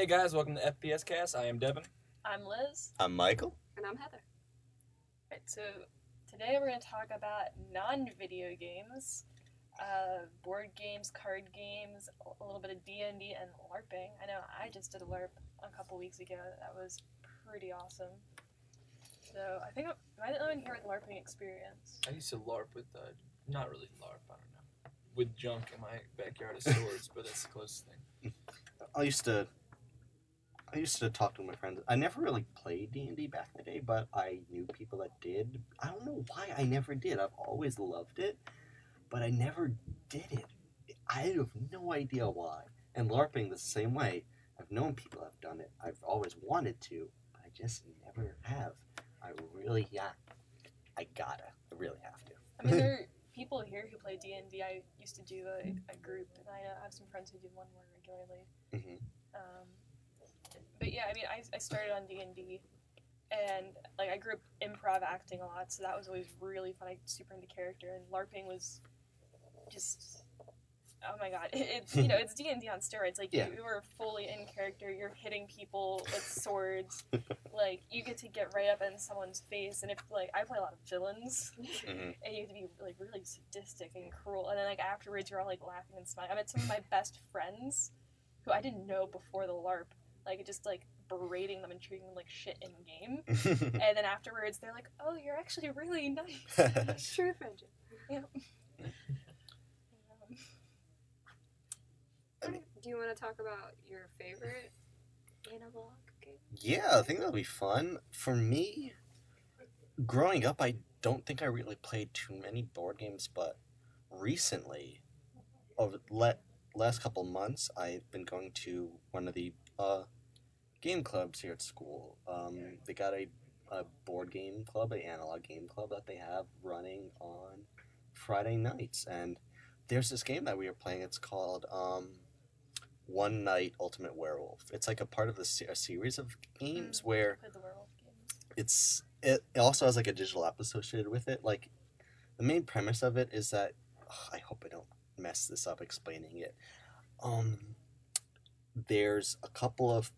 Hey guys, welcome to FPS Cast. I am Devin. I'm Liz. I'm Michael. And I'm Heather. Right, so today we're going to talk about non-video games, uh, board games, card games, a little bit of D&D, and LARPing. I know I just did a LARP a couple weeks ago. That was pretty awesome. So I think I'm, I the only one here with LARPing experience? I used to LARP with, uh, not really LARP, I don't know, with junk in my backyard of swords, but that's the closest thing. I used to. I used to talk to my friends. I never really played D and D back in the day, but I knew people that did. I don't know why I never did. I've always loved it, but I never did it. I have no idea why. And LARPing the same way. I've known people have done it. I've always wanted to, but I just never have. I really, yeah, I gotta. I really have to. I mean, there are people here who play D&D. I used to do a, a group, and I have some friends who do one more regularly. hmm Um, yeah, I mean, I, I started on D and D, and like I grew up improv acting a lot, so that was always really fun. I super into character, and LARPing was just oh my god, it's you know it's D and D on steroids. Like Yeah. you, are fully in character. You're hitting people with swords. like you get to get right up in someone's face, and if like I play a lot of villains, Mhm. and you have to be like really sadistic and cruel. And then like afterwards, you're all like laughing and smiling. I met some of my best friends who I didn't know before the LARP, like just like berating them and treating them like shit in game. and then afterwards, they're like, "Oh, you're actually really nice." True friendship. Um, Do you want to talk about your favorite analog game? Yeah, I think that'll be fun. For me, growing up, I don't think I really played too many board games, but recently, over the le- last couple months, I've been going to one of the uh, game clubs here at school. Um, they got a, a board game club, an analog game club that they have running on Friday nights, and there's this game that we were playing. It's called um, One Night Ultimate Werewolf. It's like a part of the se- a series of games where played the it's it, it also has like a digital app associated with it. Like the main premise of it is that ugh, I hope I don't mess this up explaining it. Um, there's a couple of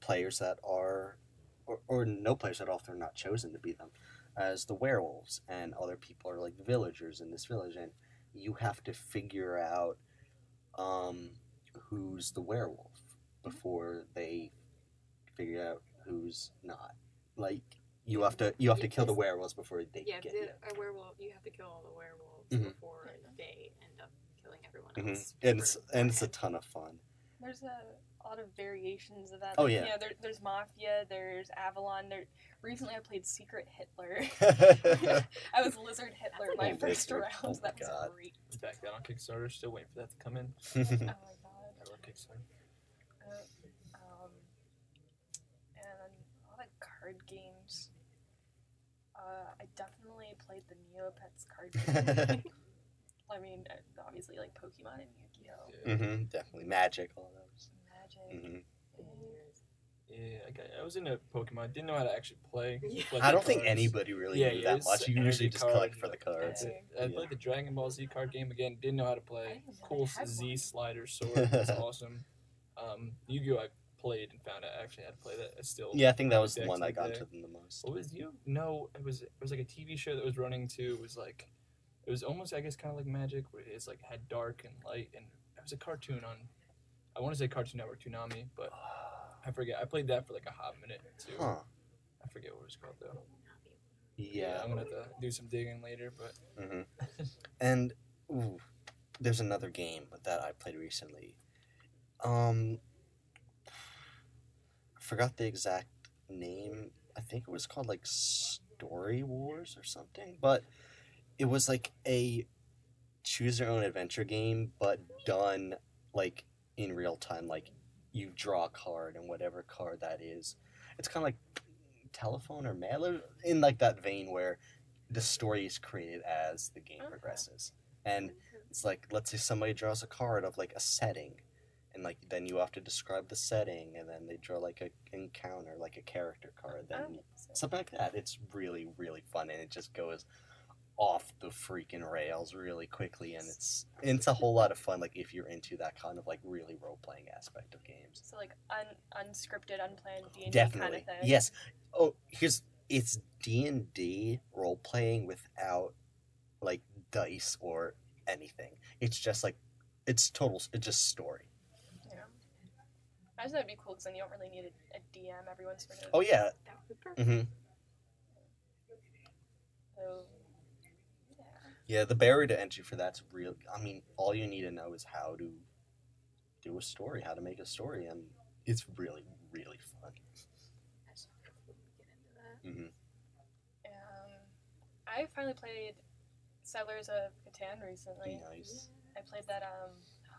players that are, or, or no players at all. They're not chosen to be them as the werewolves, and other people are like villagers in this village, and you have to figure out um, who's the werewolf before they figure out who's not. Like you have to you have to kill the werewolves before they Yeah, get the, you. a werewolf. You have to kill all the werewolves Mhm. before they end up killing everyone hmm else. And it's and it's a ton of fun. There's a, a lot of variations of that. Oh, Like, yeah. You know, there, there's Mafia. There's Avalon. There. Recently, I played Secret Hitler. I was Lizard Hitler That's my like first wizard. round. Oh my that was God. great. It's back down on Kickstarter, still waiting for that to come in. Oh my god. I love Kickstarter. Uh, um, and a lot of card games. Uh, I definitely played the Neopets card game. I mean, uh, obviously like Pokemon and Yu-Gi-Oh, Yeah, hmm Definitely magic. All of those. Magic. hmm yeah I, got, I was into Pokemon. Didn't know how to actually play. Yeah. I don't think cards. anybody really Yeah, knew yeah, that much. You usually just collect for the cards. I Yeah. played the Dragon Ball Z card game again. Didn't know how to play. Cool Z one. slider sword. That's awesome. Um, Yu-Gi-Oh! I played and found out I actually had to play that. I still. Yeah, I think that was the one to I got deck. into them the most. What was you? No, it was it was like a TV show that was running too. It was like it was almost I guess kind of like Magic, where it's like had dark and light, and it was a cartoon on. I want to say Cartoon Network Toonami, but I forget. I played that for like a hot minute too. Huh. I forget what it was called though. Yeah. I'm gonna have to do some digging later, but hmm And ooh, there's another game that I played recently. Um, I forgot the exact name. I think it was called like Story Wars or something. But it was like a choose your own adventure game, but done like in real time. Like you draw a card, and whatever card that is, it's kind of like telephone or mailer in like that vein where the story is created as the game Okay. progresses. And it's like let's say somebody draws a card of like a setting and like then you have to describe the setting and then they draw like a encounter like a character card then oh, this. something like that it's really really fun and it just goes off the freaking rails really quickly, and it's it's a whole lot of fun. Like if you're into that kind of like really role playing aspect of games. So like un- unscripted, unplanned D and D kind of thing. yes. Oh, here's it's D and D role playing without like dice or anything. It's just like it's total. It's just story. Yeah. I just thought it'd be cool because then you don't really need a, a DM. Everyone's sort of. Oh yeah. That would be perfect. hmm So, yeah. Yeah, the barrier to entry for that's real. I mean, all you need to know is how to do a story, how to make a story, and it's really, really fun. I just hope we get into that. Mm-hmm. Um, I finally played Settlers of Catan recently. Nice. I played that um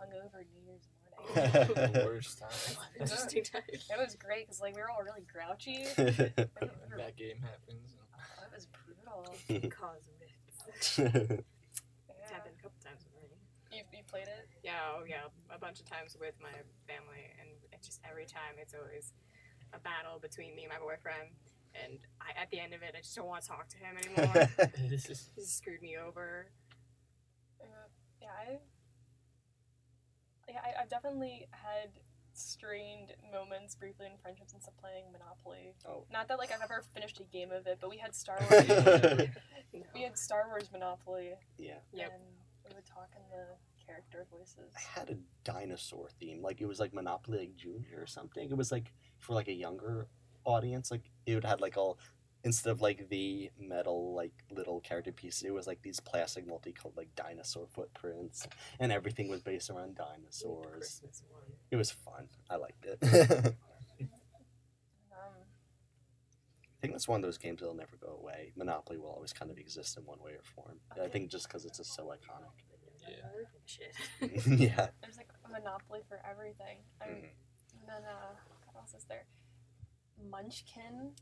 hungover New Year's morning. the worst time. Interesting time. it was great because like we were all really grouchy. That game happens. That was brutal. Cause risks. Yeah. It's happened a couple times with me. You, you played it? Yeah, oh yeah, a bunch of times with my family, and it just every time it's always a battle between me and my boyfriend. And I, at the end of it, I just don't want to talk to him anymore. This is he screwed me over. Uh, yeah, I, yeah, I, I've definitely had strained moments briefly in friendships since playing Monopoly. Oh. Not that like I've ever finished a game of it, but we had Star Wars. No. we had Star Wars Monopoly, yeah, Yep. and we would talk in the character voices. I had a dinosaur theme. Like it was like Monopoly like Junior or something. It was like for like a younger audience. Like it would had like all instead of like the metal like little character pieces, it was like these plastic multicolored like dinosaur footprints, and everything was based around dinosaurs. Christmas one. It was fun. I liked it. I Um, think that's one of those games that'll never go away. Monopoly will always kind of exist in one way or form. I think just because it's just so iconic. Yeah. Shit. yeah. there's like a Monopoly for everything. I mean, Mhm. and then uh, what else is there? Munchkin.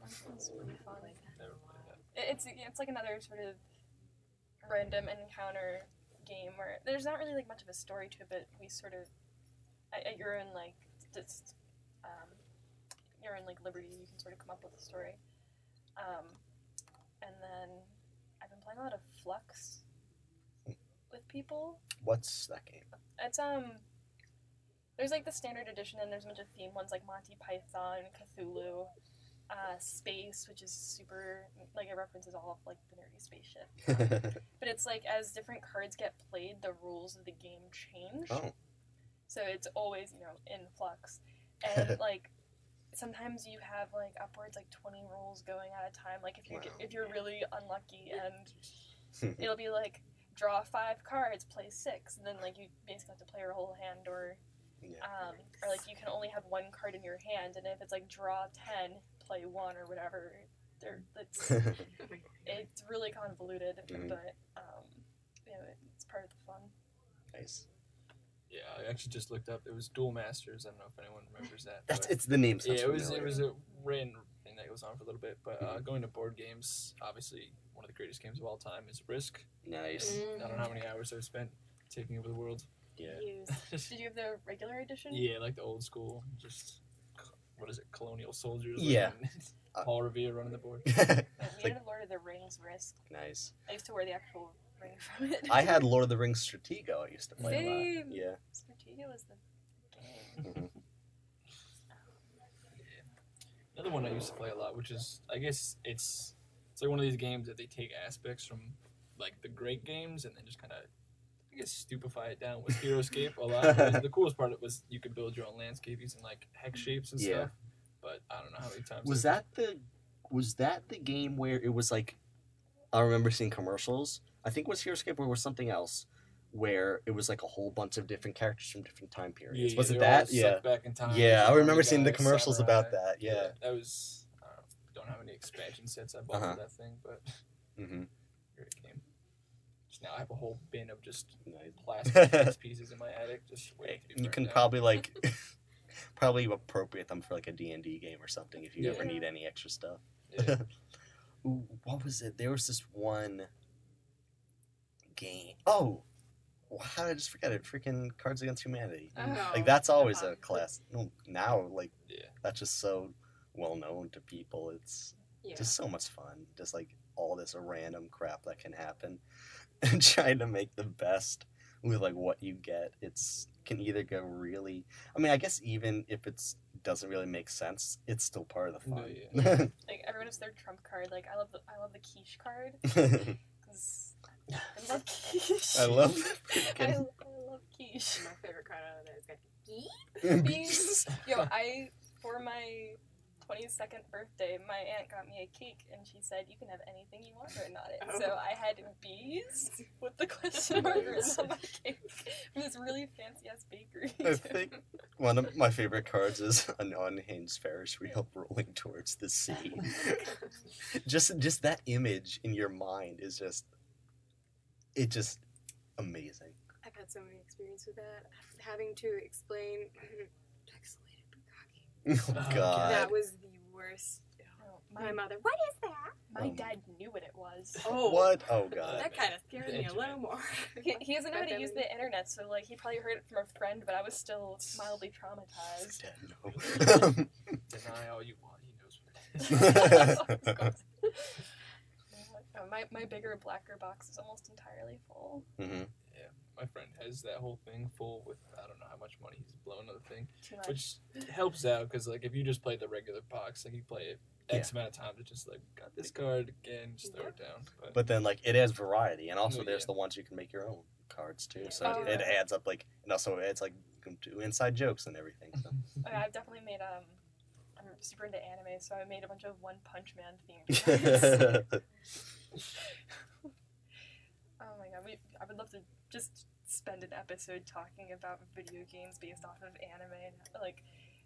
Munchkin's really fun. never played that. It- It's it's like another sort of random encounter game where there's not really like much of a story to it, but we sort of at, at your own like just um, your own like liberty, you can sort of come up with a story. Um, and then I've been playing a lot of Fluxx with people. What's that game? It's um. There's like the standard edition, and there's a bunch of theme ones like Monty Python, Cthulhu, uh, Space, which is super like it references all of like the nerdy spaceship. But it's like as different cards get played, the rules of the game change. oh. So it's always you know in flux, and like sometimes you have like upwards like 20 rules going at a time. Like if you get Wow. if you're really unlucky and it'll be like draw five cards, play six, and then like you basically have to play your whole hand, or yeah. um, or like you can only have one card in your hand, and if it's like draw ten, play one or whatever, it's it's really convoluted, Mhm. but um, you know, it's part of the fun. nice. Yeah, I actually just looked up. It was Duel Masters. I don't know if anyone remembers that. That's it's the name. yeah, sounds it was it was a ran thing that goes on for a little bit. But uh, Mhm. going to board games, obviously one of the greatest games of all time is Risk. nice. I don't know how many hours I've spent taking over the world. Yeah. Did you have the regular edition? yeah, like the old school, just what is it, colonial soldiers? Yeah. Paul Revere running the board. Yeah, like- had a Lord of the Rings Risk. nice. I used to wear the actual ring from it. I had Lord of the Rings Stratego. I used to play a Same. lot. Yeah. Stratego was the game. Mhm. Another one I used to play a lot, which is I guess it's it's like one of these games that they take aspects from like the great games and then just kind of I guess stupefy it down with Heroscape a lot. The coolest part of it was you could build your own landscape using like hex shapes and Yeah. stuff. But I don't know how many times Was I've- that the was that the game where it was like I remember seeing commercials. I think it was Heroscape or was something else where it was like a whole bunch of different characters from different time periods. yeah, was it that? Yeah. Back in time. Yeah, I remember seeing the commercials samurai. about that. Yeah. that was. I don't, know, don't how many expansion sets I bought Uh-huh. for that thing, but mm-hmm. great game. Just now I have a whole bin of just Nice. plastic pieces in my attic, just waiting You can down. probably like probably appropriate them for like a D&D game or something if you ever need any extra stuff. Yeah. Ooh, what was it? There was this one game. Oh, how did I just forget it? Freaking Cards Against Humanity. Oh, Like that's always a class. No, now like Yeah. that's just so well known to people. It's Yeah. just so much fun. Just like all this random crap that can happen and trying to make the best with like what you get it's can either go really i mean i guess even if it's doesn't really make sense it's still part of the No, fun Like everyone has their trump card. Like I love the I love the quiche card because I love quiche. i love I, freaking- I love quiche. My favorite card out of that is got Bees. Yo, I for my 22nd birthday, my aunt got me a cake and she said you can have anything you want written on it. So Oh. I had bees with the question mark written on my cake from this really fancy ass bakery. I think one of my favorite cards is an unhinged Ferris wheel rolling towards the sea. Oh just just that image in your mind is just it just amazing. I've had so many experiences with that. Having to explain pixelated bukkake. Oh god. That was the worst. Oh, My my, mother, what is that? my Um, dad knew what it was. Oh, What? Oh god. That kind of scared The me a little more. He, he doesn't know how to use the internet, so like he probably heard it from a friend, but I was still mildly traumatized. Dad, no. Deny all you want. He knows what it is. Uh, my, my bigger blacker box is almost entirely full. Mhm. My friend has that whole thing full with I don't know how much money he's blown on the thing, Too much. which helps out because like if you just play the regular box, like you play it X amount of times, it's just like got this card again, just throw it down. But, But then like it has variety and also Oh, there's yeah. the ones you can make your own cards too. So Oh, it, it yeah. adds up like and also it's like to inside jokes and everything. So. I- I've definitely made um. I'm super into anime, so I made a bunch of One Punch Man themed. cards. oh my god, we, I would love to just spend an episode talking about video games based off of anime and like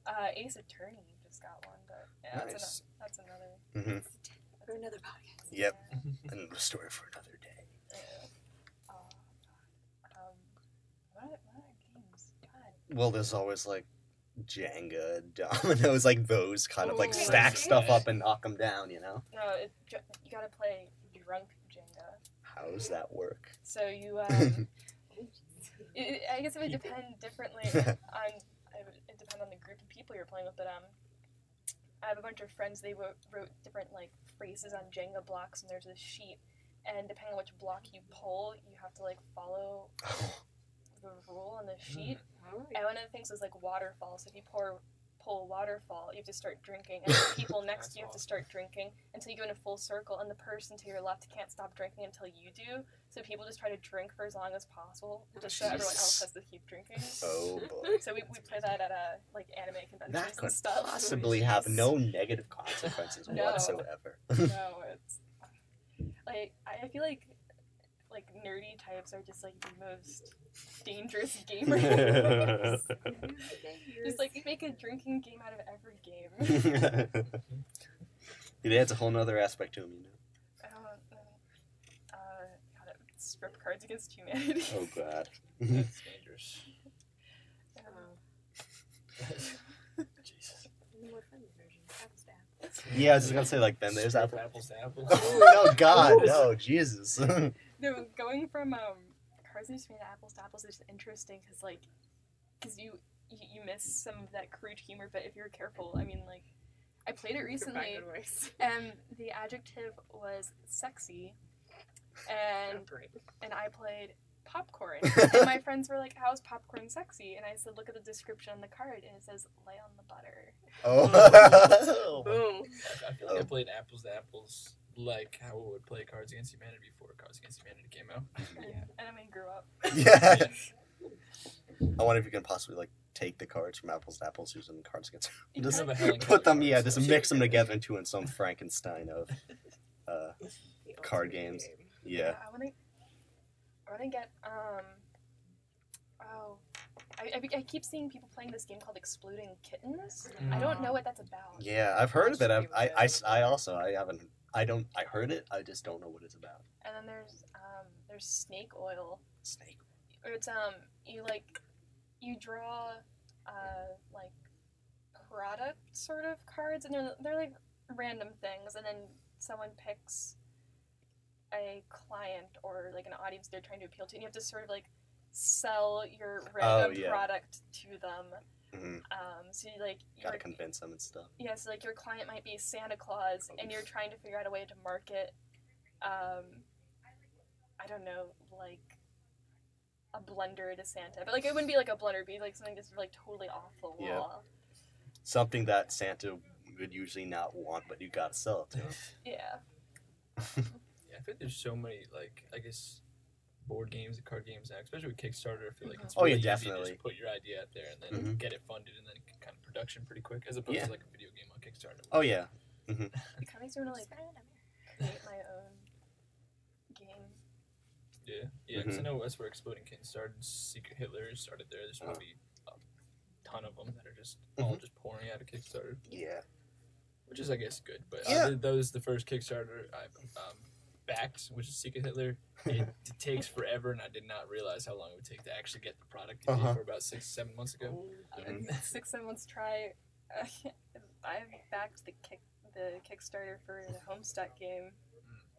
uh, Ace Attorney just got one, but yeah, that's, Nice. ano- that's another. hmm For another podcast. Yep. Yeah. Another story for another day. Yeah. Oh, Um, what, what other games? God. Well, there's always like Jenga, dominoes, like those kind of like Ooh, stack stuff up and knock them down. You know, No, it, you gotta play drunk Jenga. how does that work? So you, um, it, I guess it would depend differently on, it would depend on the group of people you're playing with, but, um, I have a bunch of friends, they wrote, wrote different, like, phrases on Jenga blocks, and there's this sheet, and depending on which block you pull, you have to, like, follow the rule on the sheet. Oh, And one of the things is like waterfall. So if you pour pull a waterfall, you have to start drinking, and the people next to you have to start drinking until you go in a full circle, and the person to your left can't stop drinking until you do. So people just try to drink for as long as possible, oh, just so everyone else has to keep drinking. Oh boy, So we, we play that at a like anime conventions that and could stuff. possibly have no negative consequences No. whatsoever. no, it's like I I feel like like nerdy types are just like the most dangerous gamers. just like you make a drinking game out of every game. it adds a whole nother aspect to them, you know. I don't know. Uh, strip cards against humanity. Oh god. that's dangerous. Um, Jesus. The more friendly version. Apples to apples. Yeah, I was just gonna say like then there's Strip apple. apples to apples. Oh no, God, no, Jesus. No, going from um, cards against humanity to apples to apples is interesting because like, because you, you you miss some of that crude humor, but if you're careful, I mean like, I played it recently. and the adjective was sexy, and and I played popcorn. and my friends were like, "How's popcorn sexy?" And I said, "Look at the description on the card, and it says lay on the butter." oh. Boom. I feel like I Oh. played apples to apples like how we would play Cards Against Humanity before Cards Against Humanity came out. And, and then we grew up. yeah. Yeah. I wonder if you can possibly like take the cards from apples to apples using cards against. You Just kinda- Have a Helen put them, yeah, just mix them together into in some Frankenstein of. Uh, Card games. game. yeah. I wanna, I wanna get um. Oh, I, I, I keep seeing people playing this game called Exploding Kittens. I don't know what that's about. Yeah, I've heard of it. I've, I, I, I also, I haven't, I don't, I heard it. I just don't know what it's about. And then there's um there's snake oil. Snake. Or it's um you like you draw uh like product sort of cards and they're they're like random things and then someone picks a client or like an audience they're trying to appeal to and you have to sort of like sell your random Oh, yeah. product to them. Hmm Um so you like you Gotta convince them and stuff. yeah, so like your client might be Santa Claus and you're trying to figure out a way to market um, I don't know, like a blunder to Santa, but like it wouldn't be like a blunder, it'd be like something just like totally off the wall. Yeah. Something that Santa would usually not want, but you gotta sell it to him. Yeah. Yeah, I think there's so many like I guess board games and card games now, especially with Kickstarter. I feel like it's Oh, yeah, really easy to just put your idea out there and then Mhm. get it funded and then kind of production pretty quick, as opposed Yeah. to like a video game on Kickstarter. Oh yeah, It kind of makes me want to like create my own game. Yeah, yeah. Because I Mhm. know that's where Exploding Kittens started. Secret Hitler started there. There's probably a ton of them that are just Mm-hmm. all just pouring out of Kickstarter, yeah. which is I guess good. But Yeah. uh, that was the first Kickstarter I um, backed, which is Secret Hitler. It, it takes forever, and I did not realize how long it would take to actually get the product you Uh-huh. for about six, seven months ago. Mhm. Uh, Six seven months try. I've backed the kick the Kickstarter for the Homestuck game.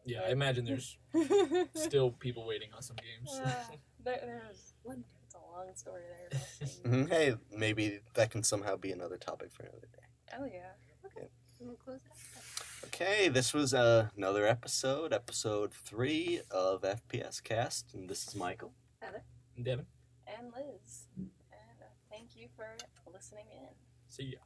Yeah, I imagine there's still people waiting on some games. Yeah, there, there's it's a long story there. but, Mhm. Hey, maybe that can somehow be another topic for another day. Oh yeah. okay We'll close it up. Okay, this was uh, another episode, episode three of FPS Cast, and this is Michael. Heather, Devin, And Liz. And uh, thank you for listening in. see ya.